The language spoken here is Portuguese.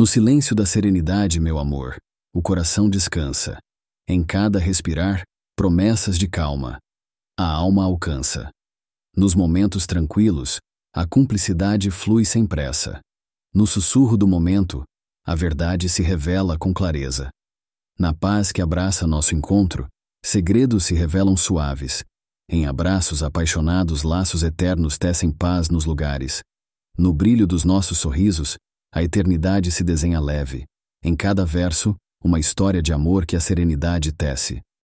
No silêncio da serenidade, meu amor, o coração descansa. Em cada respirar, promessas de calma. A alma alcança. Nos momentos tranquilos, a cumplicidade flui sem pressa. No sussurro do momento, a verdade se revela com clareza. Na paz que abraça nosso encontro, segredos se revelam suaves. Em abraços apaixonados, laços eternos tecem paz nos lugares. No brilho dos nossos sorrisos, a eternidade se desenha leve. Em cada verso, uma história de amor que a serenidade tece.